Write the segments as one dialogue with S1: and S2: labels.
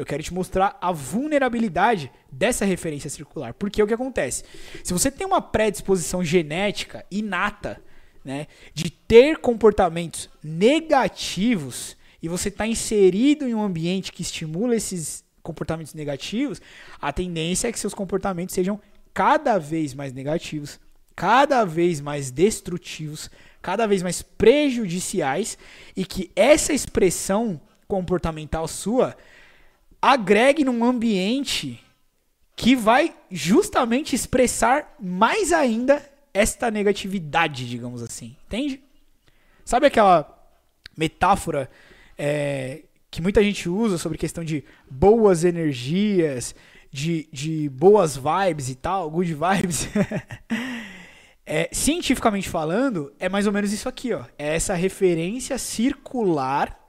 S1: Eu quero te mostrar a vulnerabilidade dessa referência circular. Porque o que acontece? Se você tem uma predisposição genética inata, né, de ter comportamentos negativos e você está inserido em um ambiente que estimula esses comportamentos negativos, a tendência é que seus comportamentos sejam cada vez mais negativos, cada vez mais destrutivos, cada vez mais prejudiciais e que essa expressão comportamental sua agregue num ambiente que vai justamente expressar mais ainda esta negatividade, digamos assim. Entende? Sabe aquela metáfora é, que muita gente usa sobre questão de boas energias, de, de boas vibes e tal, good vibes? é, cientificamente falando, é mais ou menos isso aqui, ó. É essa referência circular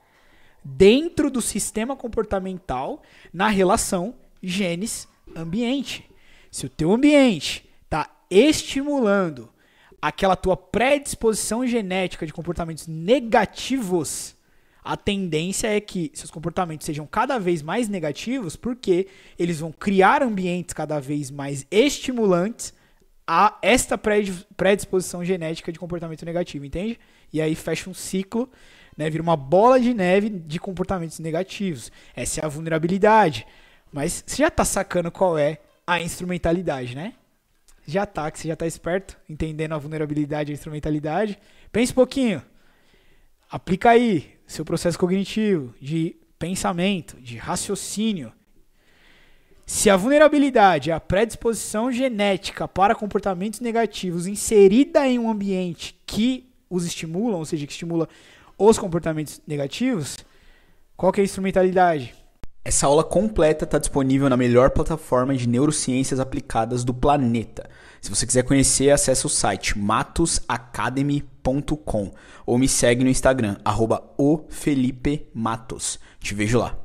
S1: dentro do sistema comportamental na relação genes-ambiente. Se o teu ambiente está estimulando aquela tua predisposição genética de comportamentos negativos, a tendência é que seus comportamentos sejam cada vez mais negativos, porque eles vão criar ambientes cada vez mais estimulantes a esta predisposição genética de comportamento negativo, entende? E aí fecha um ciclo né? Vira uma bola de neve de comportamentos negativos. Essa é a vulnerabilidade. Mas você já está sacando qual é a instrumentalidade, né? Já tá, que você já está esperto, entendendo a vulnerabilidade e a instrumentalidade. Pense um pouquinho. Aplica aí seu processo cognitivo de pensamento, de raciocínio. Se a vulnerabilidade é a predisposição genética para comportamentos negativos inserida em um ambiente que os estimulam, ou seja, que estimula os comportamentos negativos, qual é a instrumentalidade?
S2: Essa aula completa está disponível na melhor plataforma de neurociências aplicadas do planeta. Se você quiser conhecer, acesse o site matosacademy.com ou me segue no Instagram, arroba Te vejo lá.